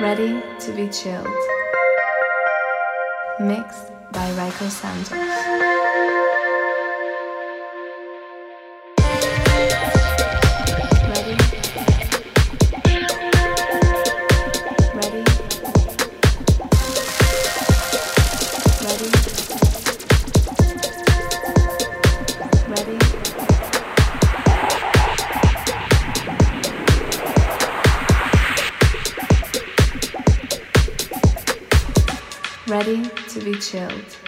Ready to be chilled. Mixed by Rayco Santos. chilled.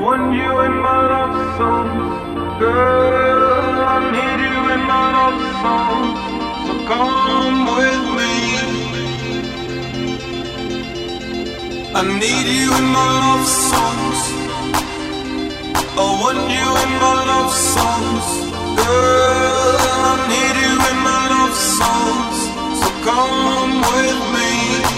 want you in my love songs. Girl, I need you in my love songs. So come with me. I need you in my love songs. I want you in my love songs. Girl, I need you in my love songs. So come with me.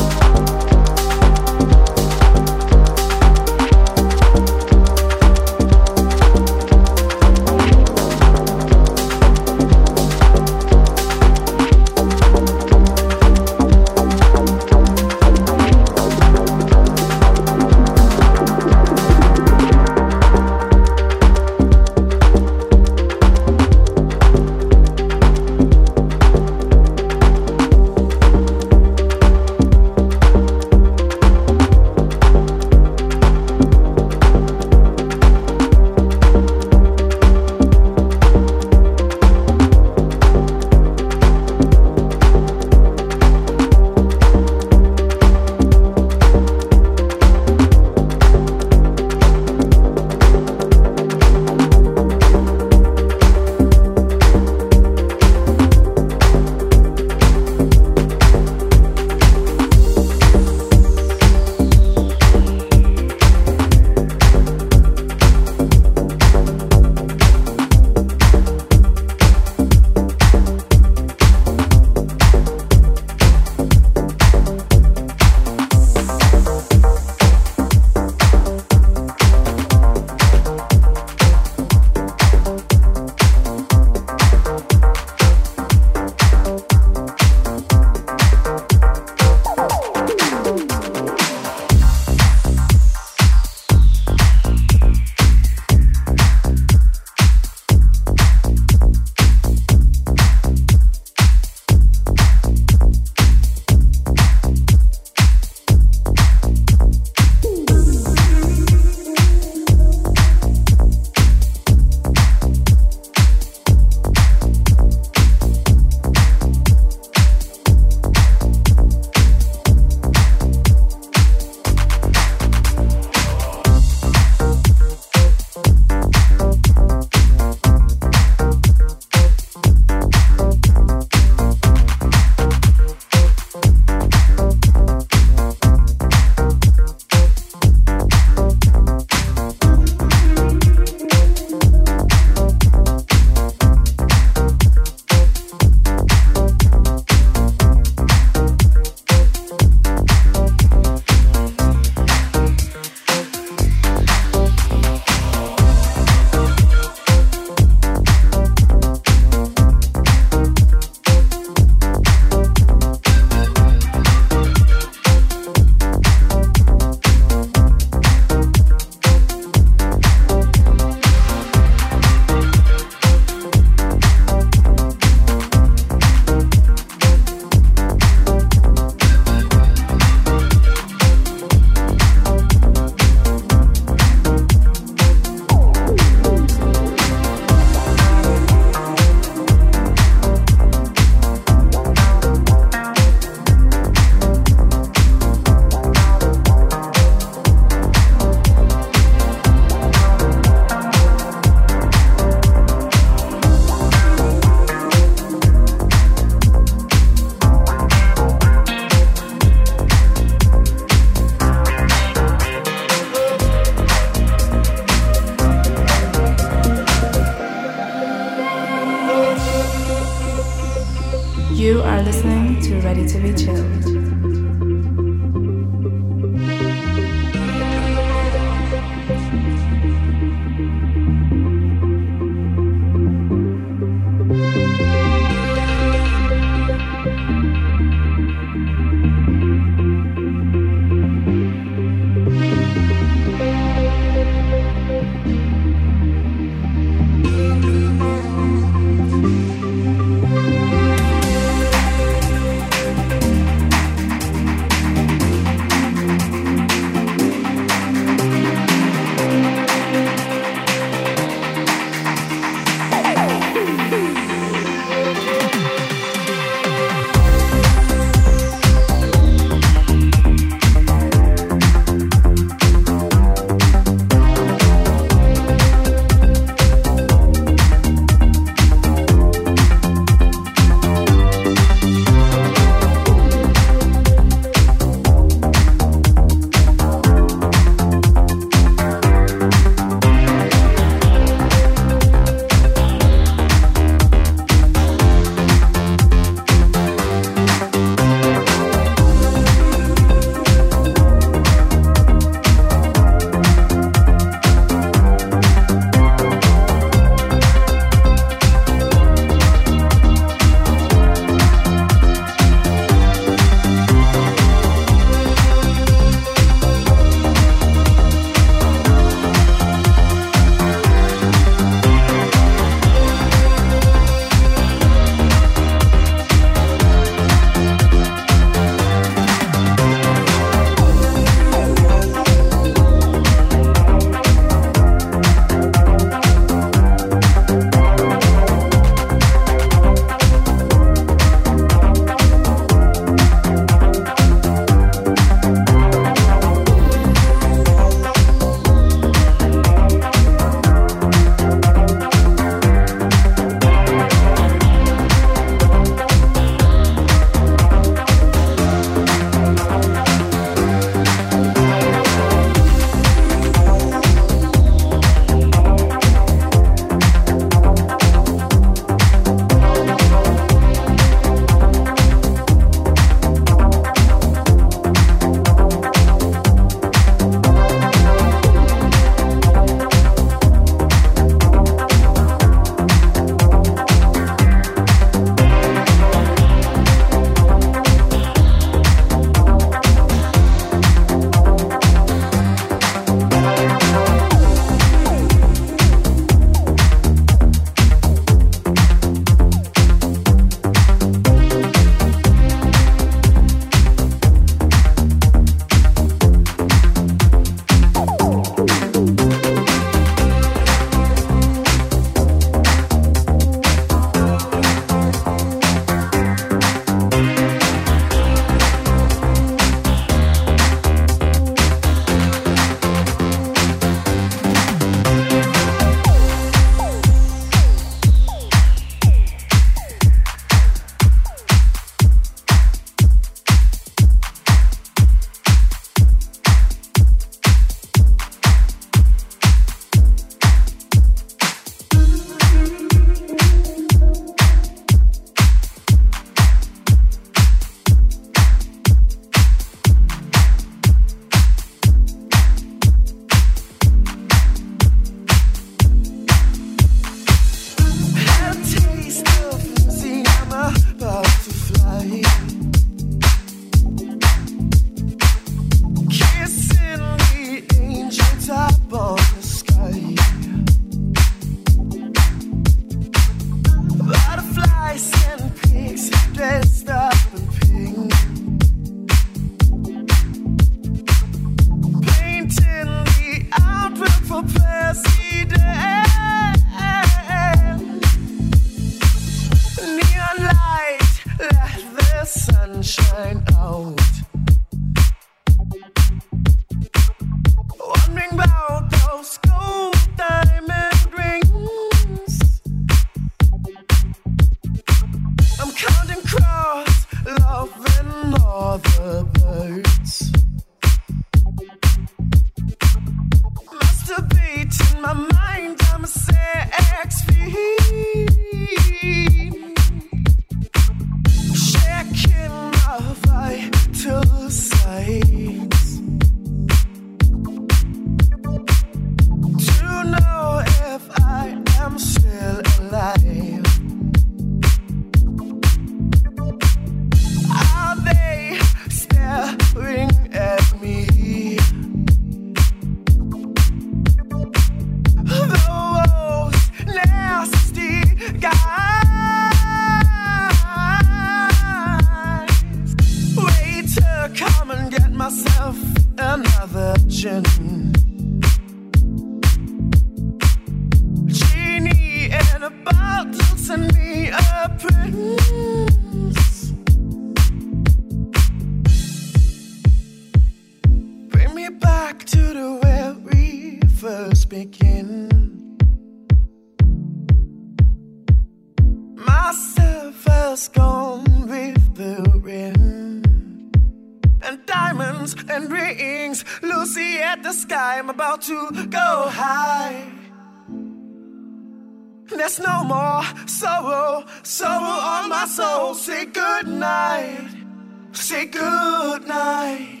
Good night.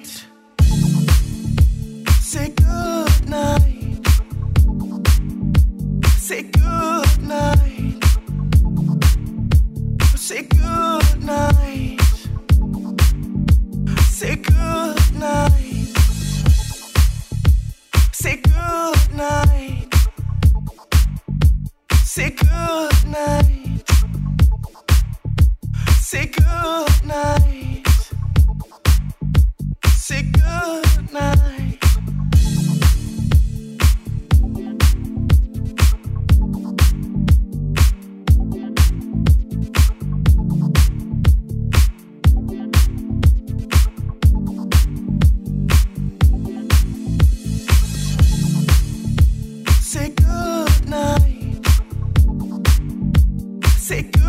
sick.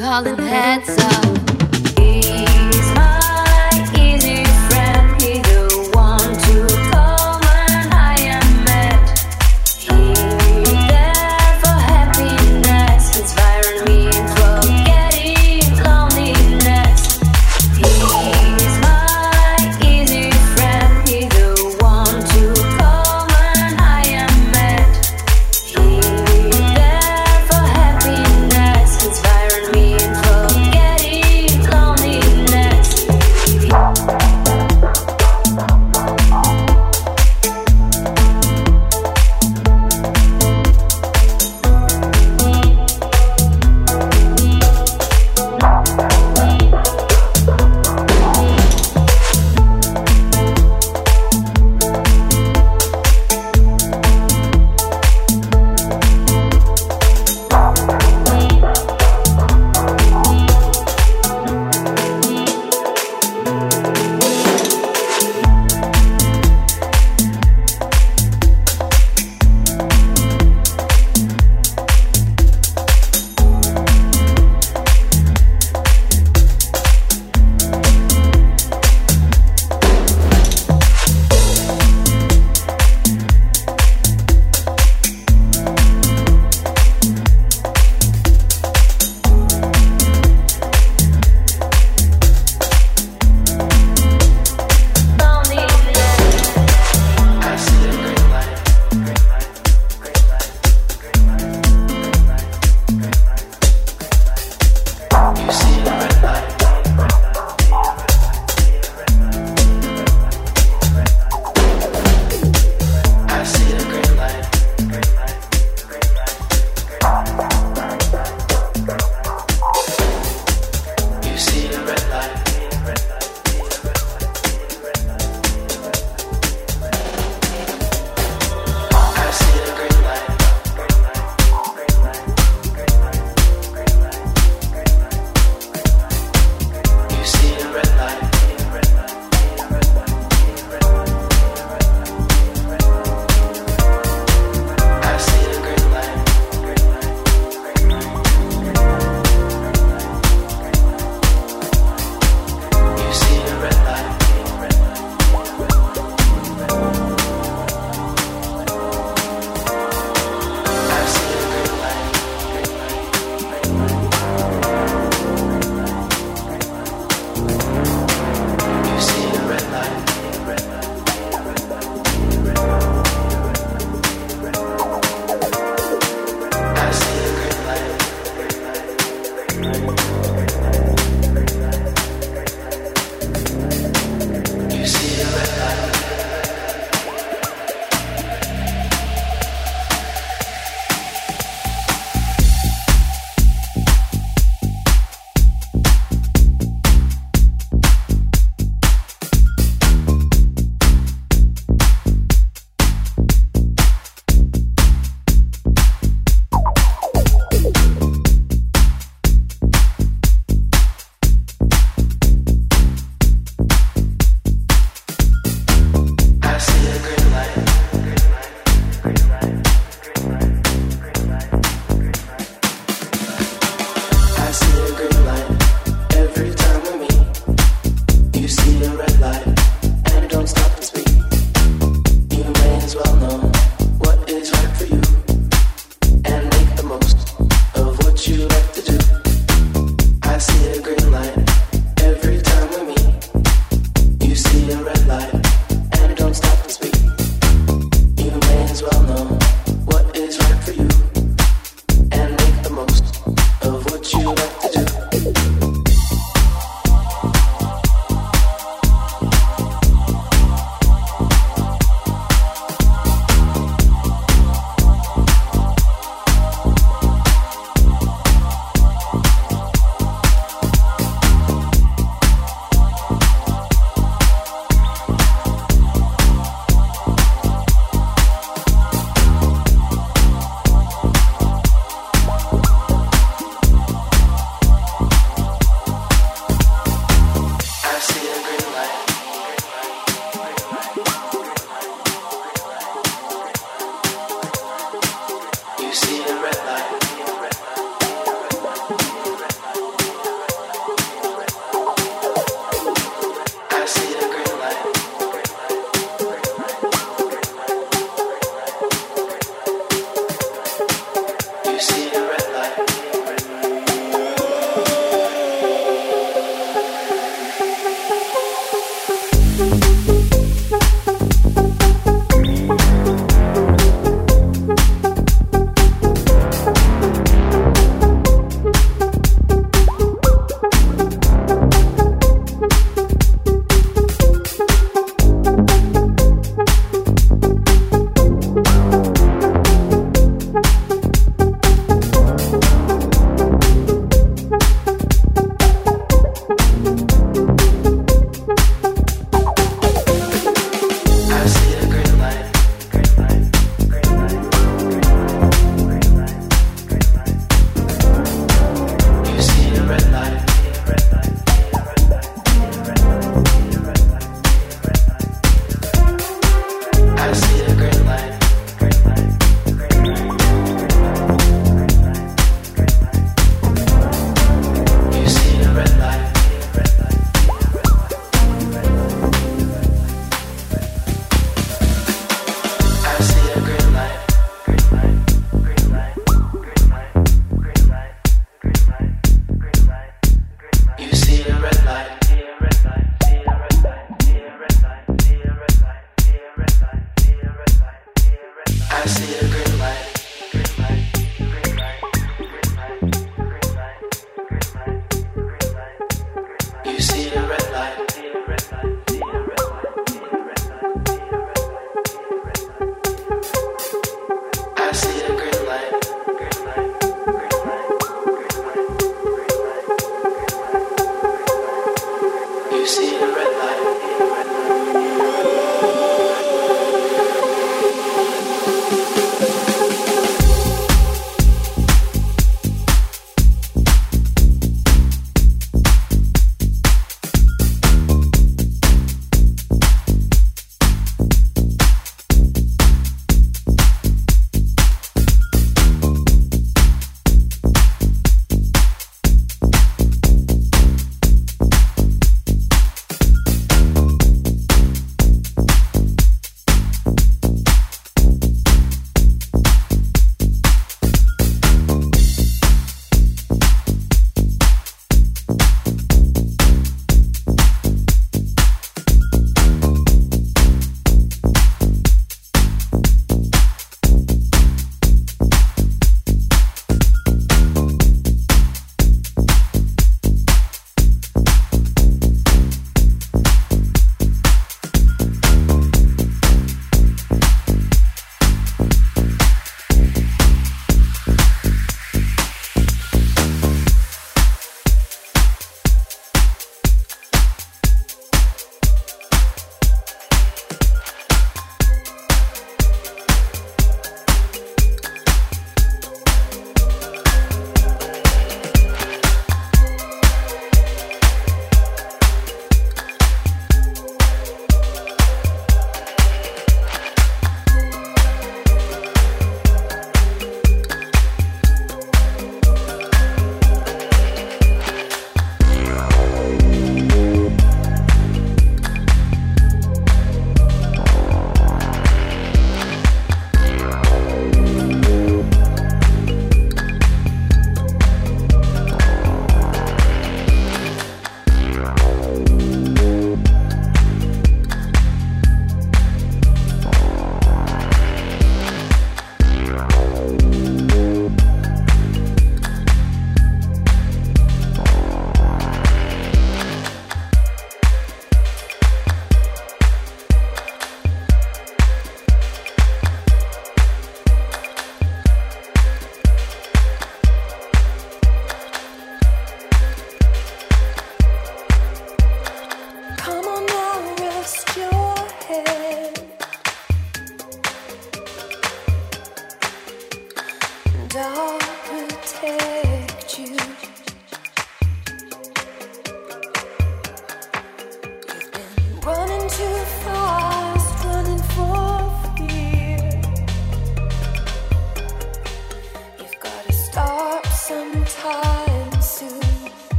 Calling heads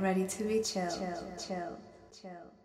ready to be chill, chill, chill, chill.